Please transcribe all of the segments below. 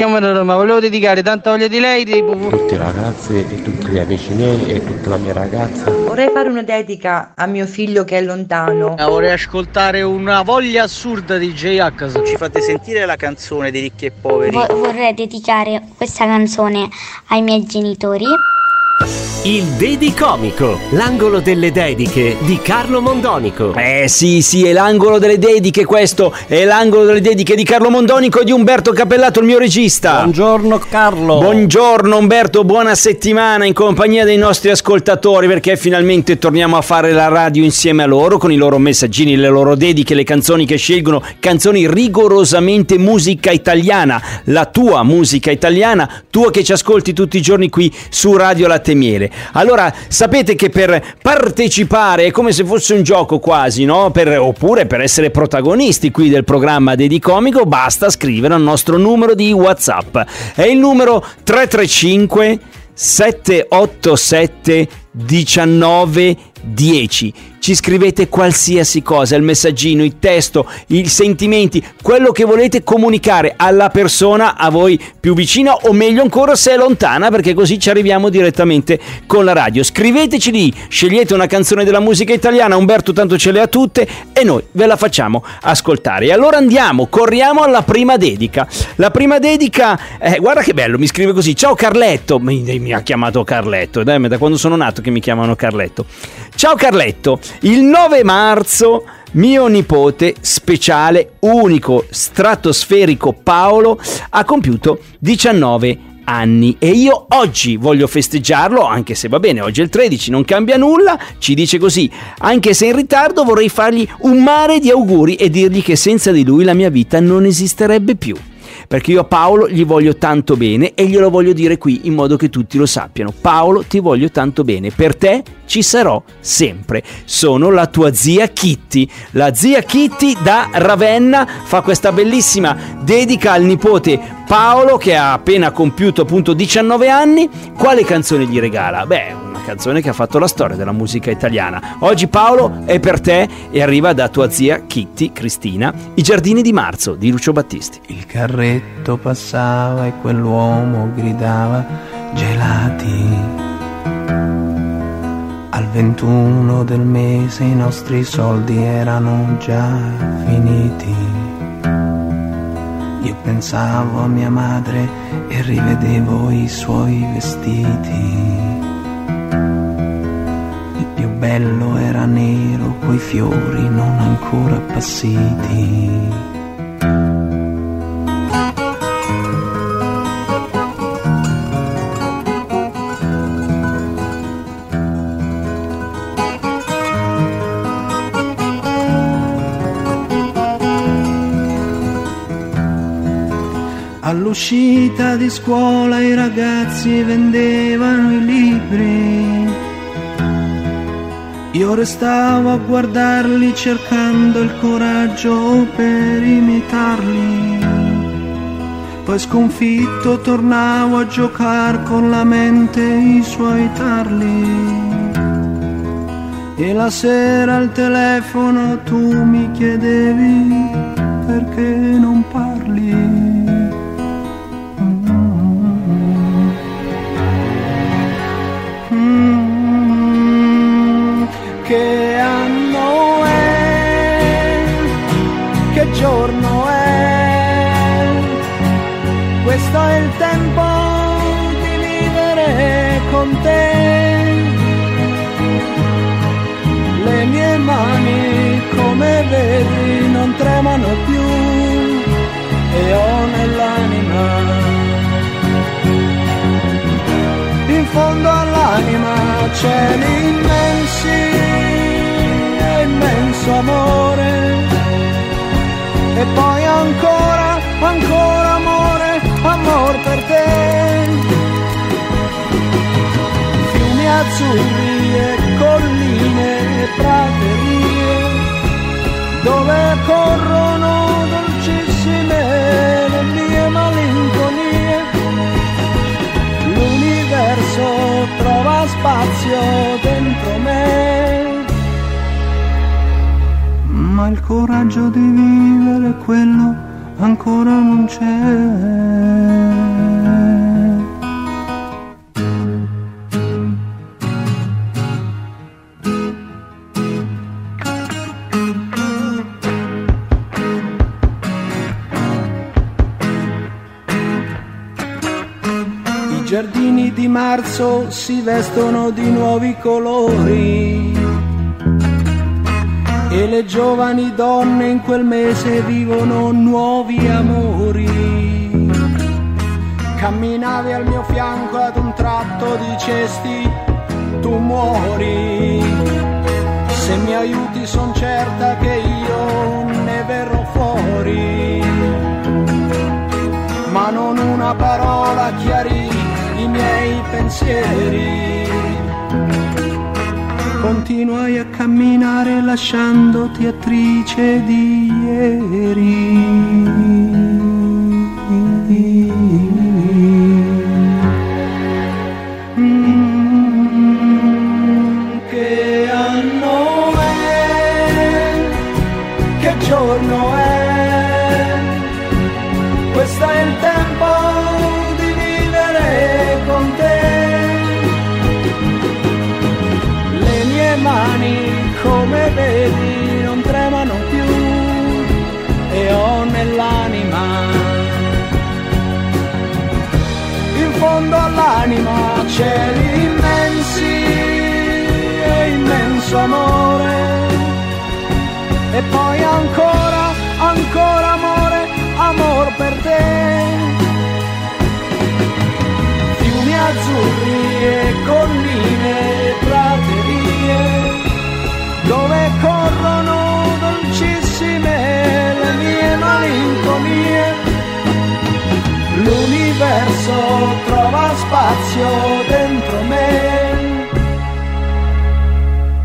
chiamo da Roma, volevo dedicare tanta voglia di lei. Tipo... Tutte le ragazze e tutti gli amici miei e tutta la mia ragazza. Vorrei fare una dedica a mio figlio che è lontano. Vorrei ascoltare una voglia assurda di J-H. Ci fate sentire la canzone dei ricchi e poveri? Vo- vorrei dedicare questa canzone ai miei genitori. Il Dedicomico, l'angolo delle dediche di Carlo Mondonico. Eh sì, sì, è l'angolo delle dediche questo, è l'angolo delle dediche di Carlo Mondonico e di Umberto Cappellato, il mio regista. Buongiorno Carlo. Buongiorno Umberto, buona settimana in compagnia dei nostri ascoltatori perché finalmente torniamo a fare la radio insieme a loro con i loro messaggini, le loro dediche, le canzoni che scelgono, canzoni rigorosamente musica italiana, la tua musica italiana, tua che ci ascolti tutti i giorni qui su Radio Latte Miele. Allora, sapete che per partecipare è come se fosse un gioco quasi, no? Per, oppure per essere protagonisti qui del programma Dedicomico, basta scrivere al nostro numero di WhatsApp. È il numero 335 787 19 10. Ci scrivete qualsiasi cosa, il messaggino, il testo, i sentimenti, quello che volete comunicare alla persona a voi più vicina o meglio ancora se è lontana perché così ci arriviamo direttamente con la radio. Scriveteci lì, scegliete una canzone della musica italiana, Umberto tanto ce le ha tutte e noi ve la facciamo ascoltare. E allora andiamo, corriamo alla prima dedica. La prima dedica, eh, guarda che bello, mi scrive così, ciao Carletto, mi, mi ha chiamato Carletto, dai, da quando sono nato che mi chiamano Carletto. Ciao Carletto, il 9 marzo mio nipote speciale, unico, stratosferico Paolo ha compiuto 19 anni e io oggi voglio festeggiarlo, anche se va bene, oggi è il 13, non cambia nulla, ci dice così, anche se in ritardo vorrei fargli un mare di auguri e dirgli che senza di lui la mia vita non esisterebbe più perché io a Paolo gli voglio tanto bene e glielo voglio dire qui in modo che tutti lo sappiano. Paolo, ti voglio tanto bene, per te ci sarò sempre. Sono la tua zia Kitty. La zia Kitty da Ravenna fa questa bellissima dedica al nipote Paolo che ha appena compiuto appunto 19 anni. Quale canzone gli regala? Beh, una canzone che ha fatto la storia della musica italiana. Oggi Paolo è per te e arriva da tua zia Kitty Cristina, I giardini di marzo di Lucio Battisti. Il carretto passava e quell'uomo gridava gelati. Al 21 del mese i nostri soldi erano già finiti. Io pensavo a mia madre e rivedevo i suoi vestiti. Bello era nero, coi fiori non ancora appassiti. All'uscita di scuola i ragazzi vendevano i libri. Io restavo a guardarli cercando il coraggio per imitarli. Poi sconfitto tornavo a giocare con la mente i suoi tarli. E la sera al telefono tu mi chiedevi perché non parli. Che anno è? Che giorno è? Questo è il tempo di vivere con te. Le mie mani, come vedi, non tremano più e ho nell'anima in fondo all'anima cieli immensi e immenso amore. E poi ancora, ancora amore, amor per te. Fiumi azzurri e colline e praterie dove corrono dolcissime le mie malinconie. L'universo trova spazio dentro me. ma il coraggio di vivere quello ancora non c'è. I giardini di marzo si vestono di nuovi colori e le giovani donne in quel mese vivono nuovi amori. Camminavi al mio fianco ad un tratto dicesti tu muori. Se mi aiuti son certa che io ne verrò fuori. Ma non una parola chiarì i miei pensieri. Continuai a camminare lasciandoti attrice di ieri. Fondo all'anima cieli immensi e immenso amore. E poi ancora, ancora amore, amor per te. Fiumi azzurri e colline e praterie, dove corrono dolcissime le mie malinconie. L'universo trova spazio dentro me,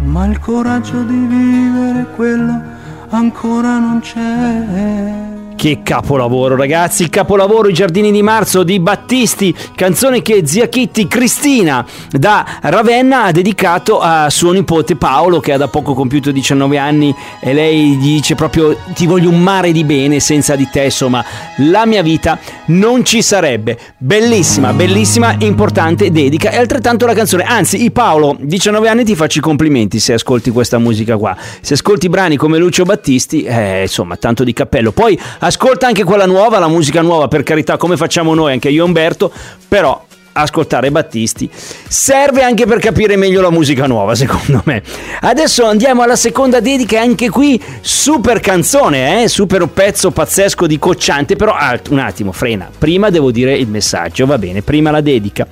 ma il coraggio di vivere quello ancora non c'è. Che capolavoro ragazzi, capolavoro I giardini di marzo di Battisti, canzone che zia Kitty Cristina da Ravenna ha dedicato a suo nipote Paolo che ha da poco compiuto 19 anni e lei dice proprio ti voglio un mare di bene senza di te insomma la mia vita non ci sarebbe. Bellissima, bellissima, importante dedica e altrettanto la canzone, anzi i Paolo 19 anni ti faccio i complimenti se ascolti questa musica qua, se ascolti brani come Lucio Battisti eh, insomma tanto di cappello, poi ascolta anche quella nuova, la musica nuova, per carità, come facciamo noi, anche io e Umberto, però ascoltare Battisti serve anche per capire meglio la musica nuova, secondo me. Adesso andiamo alla seconda dedica, anche qui super canzone, eh? super pezzo pazzesco di Cocciante, però ah, un attimo, frena. Prima devo dire il messaggio, va bene, prima la dedica.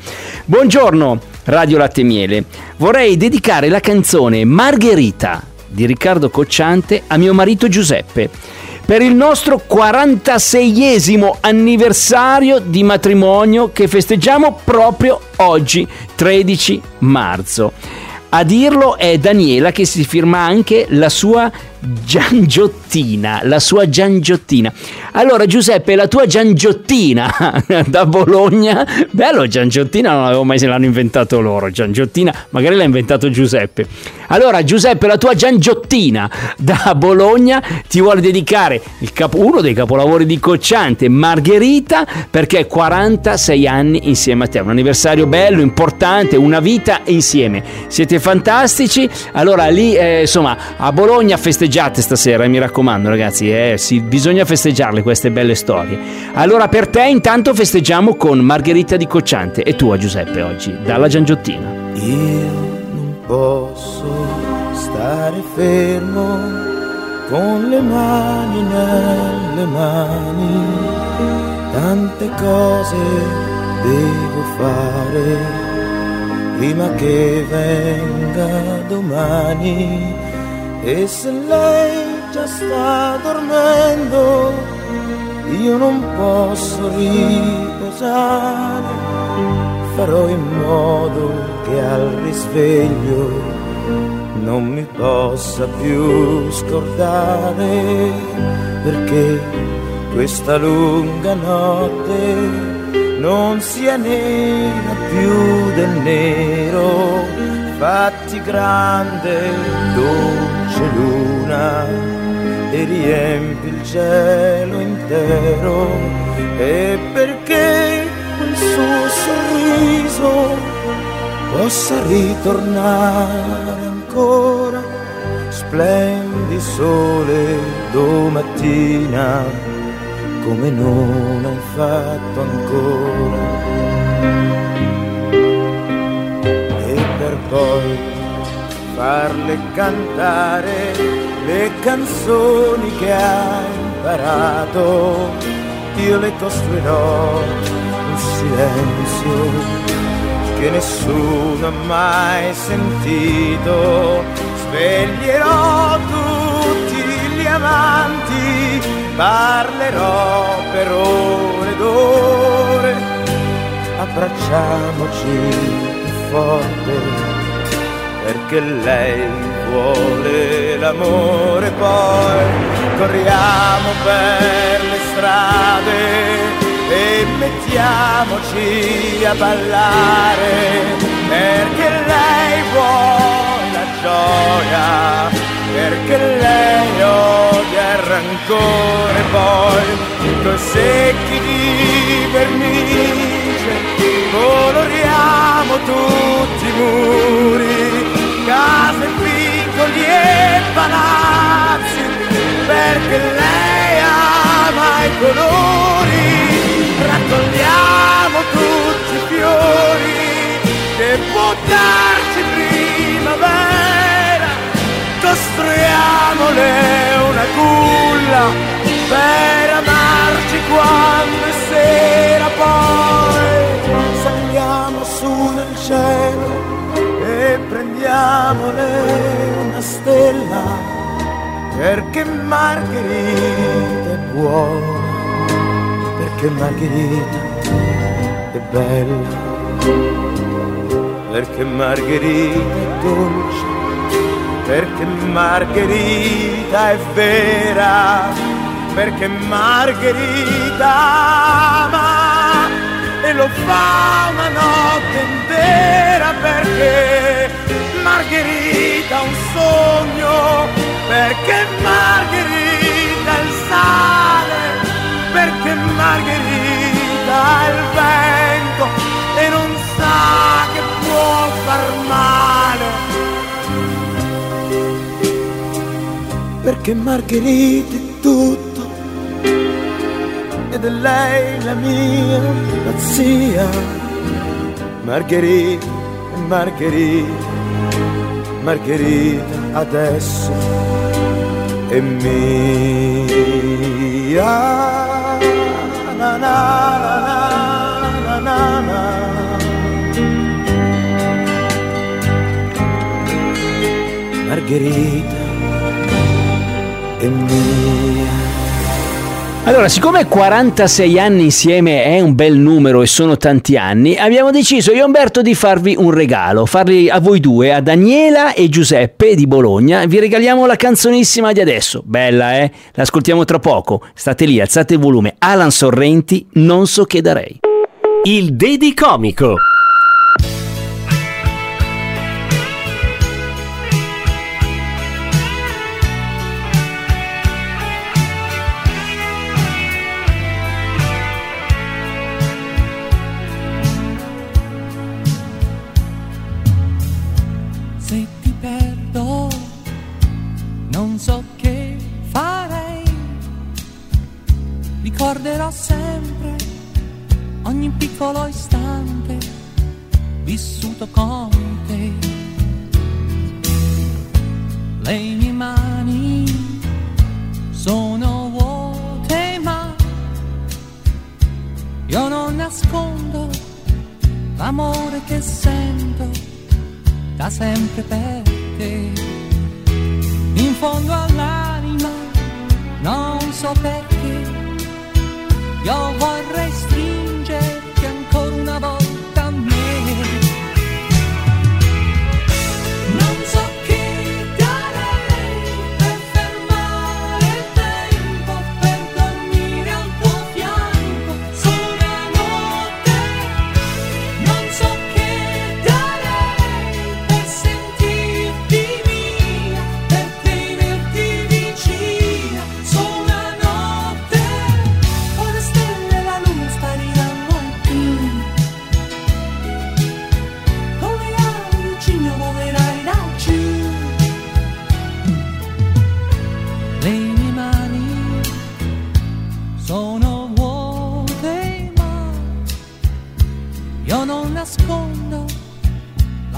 Buongiorno, Radio Latte Miele. Vorrei dedicare la canzone Margherita di Riccardo Cocciante a mio marito Giuseppe per il nostro 46esimo anniversario di matrimonio che festeggiamo proprio oggi, 13 marzo. A dirlo è Daniela che si firma anche la sua Giangiottina, la sua Giangiottina. Allora Giuseppe, la tua Giangiottina da Bologna, bello Giangiottina, non avevo mai se l'hanno inventato loro, Giangiottina, magari l'ha inventato Giuseppe. Allora Giuseppe, la tua Giangiottina da Bologna ti vuole dedicare capo, uno dei capolavori di Cocciante, Margherita, perché 46 anni insieme a te, un anniversario bello, importante, una vita insieme. Siete fantastici, allora lì eh, insomma a Bologna festeggiate stasera, mi raccomando ragazzi, eh, sì, bisogna festeggiarle queste belle storie. Allora per te intanto festeggiamo con Margherita di Cocciante e tua Giuseppe oggi, dalla Giangiottina. Io non posso stare fermo con le mani nelle mani, tante cose devo fare prima che venga domani e se lei già sta dormendo, io non posso riposare. Farò in modo che al risveglio non mi possa più scordare, perché questa lunga notte non sia nera più del nero, fatti grande, dolce luna e riempi il cielo intero. E perché quel suo sorriso possa ritornare ancora? Splendi sole domattina come non hai fatto ancora e cantare le canzoni che hai imparato. Io le costruirò un silenzio che nessuno ha mai sentito. Sveglierò tutti gli amanti, parlerò per ore ed ore. Abbracciamoci forte perché lei vuole l'amore poi corriamo per le strade e mettiamoci a ballare perché lei vuole la gioia perché lei odia il rancore poi coi secchi di vernice coloriamo tutti i muri costruiamole una culla per amarci quando è sera poi saliamo su nel cielo e prendiamole una stella perché Margherita è buona perché Margherita è bella, perché Margherita è dolce, perché Margherita è vera, perché Margherita ama e lo fa una notte intera, perché Margherita ha un sogno, perché Margherita Perché Margherita tutto. Ed è lei la mia pazzia. Margherita, Margherita, Margherita adesso è mia. Na na na na na. Margherita è mia Allora, siccome 46 anni insieme è un bel numero e sono tanti anni, abbiamo deciso io e Umberto di farvi un regalo, farli a voi due, a Daniela e Giuseppe di Bologna. Vi regaliamo la canzonissima di adesso. Bella, eh? L'ascoltiamo tra poco. State lì, alzate il volume. Alan Sorrenti, non so che darei. Il Dedi Comico. Vissuto con te. Le mie mani sono vuote, ma io non nascondo l'amore che sento da sempre per te. In fondo all'anima, non so perché, io vorrei stringerti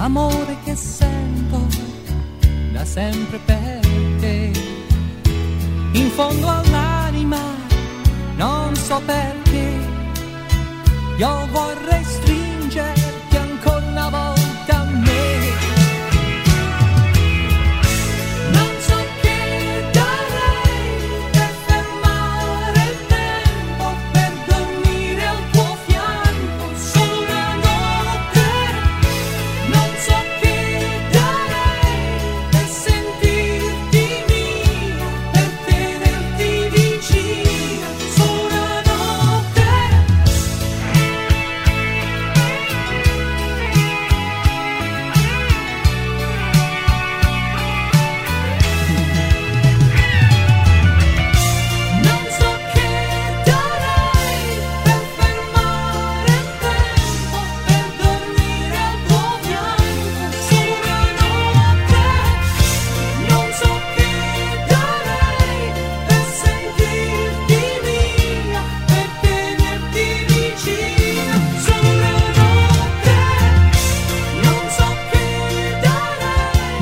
l'amore che sento da sempre per te. In fondo all'anima, non so perché, io vorrei stringerti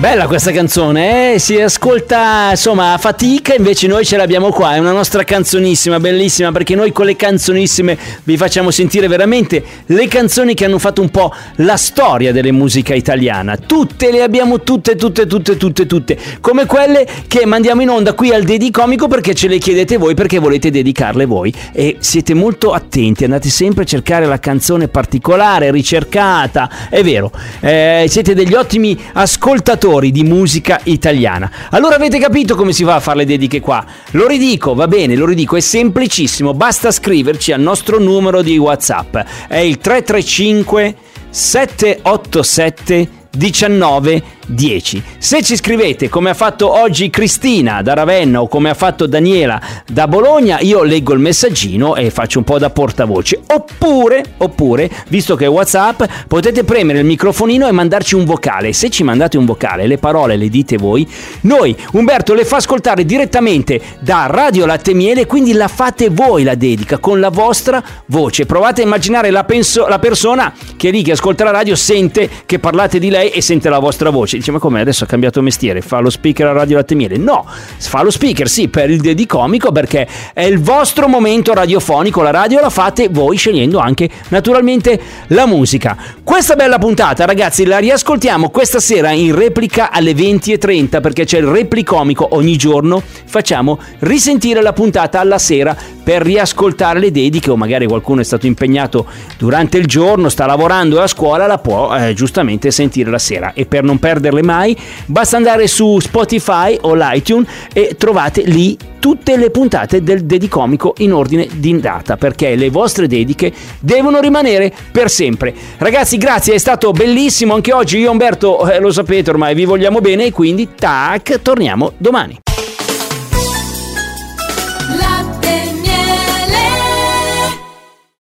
Bella questa canzone, eh? si ascolta insomma a fatica, invece noi ce l'abbiamo qua, è una nostra canzonissima, bellissima, perché noi con le canzonissime vi facciamo sentire veramente le canzoni che hanno fatto un po' la storia delle musica italiana. Tutte le abbiamo tutte, tutte, tutte, tutte, tutte, come quelle che mandiamo in onda qui al Dedi Comico perché ce le chiedete voi, perché volete dedicarle voi e siete molto attenti, andate sempre a cercare la canzone particolare, ricercata, è vero, eh, siete degli ottimi ascoltatori di musica italiana. Allora avete capito come si va a fare le dediche qua? Lo ridico, va bene, lo ridico, è semplicissimo, basta scriverci al nostro numero di WhatsApp, è il 335 787 19 10. Se ci scrivete come ha fatto oggi Cristina da Ravenna o come ha fatto Daniela da Bologna, io leggo il messaggino e faccio un po' da portavoce. Oppure, oppure, visto che è WhatsApp, potete premere il microfonino e mandarci un vocale. Se ci mandate un vocale, le parole le dite voi, noi Umberto le fa ascoltare direttamente da Radio Latte Miele, quindi la fate voi la dedica con la vostra voce. Provate a immaginare la, penso- la persona che è lì che ascolta la radio sente che parlate di lei e sente la vostra voce. Dice, ma come adesso ha cambiato mestiere? Fa lo speaker a Radio Latte Miele? No, fa lo speaker sì per il Dedi Comico perché è il vostro momento radiofonico. La radio la fate voi scegliendo anche naturalmente la musica. Questa bella puntata, ragazzi, la riascoltiamo questa sera in replica alle 20.30 perché c'è il replicomico ogni giorno. Facciamo risentire la puntata alla sera per riascoltare le dediche o magari qualcuno è stato impegnato durante il giorno, sta lavorando a scuola, la può eh, giustamente sentire la sera e per non perderle mai basta andare su Spotify o l'iTunes e trovate lì tutte le puntate del Dedicomico in ordine di data perché le vostre dediche devono rimanere per sempre. Ragazzi, grazie, è stato bellissimo anche oggi. Io Umberto, eh, lo sapete ormai, vi vogliamo bene e quindi tac, torniamo domani.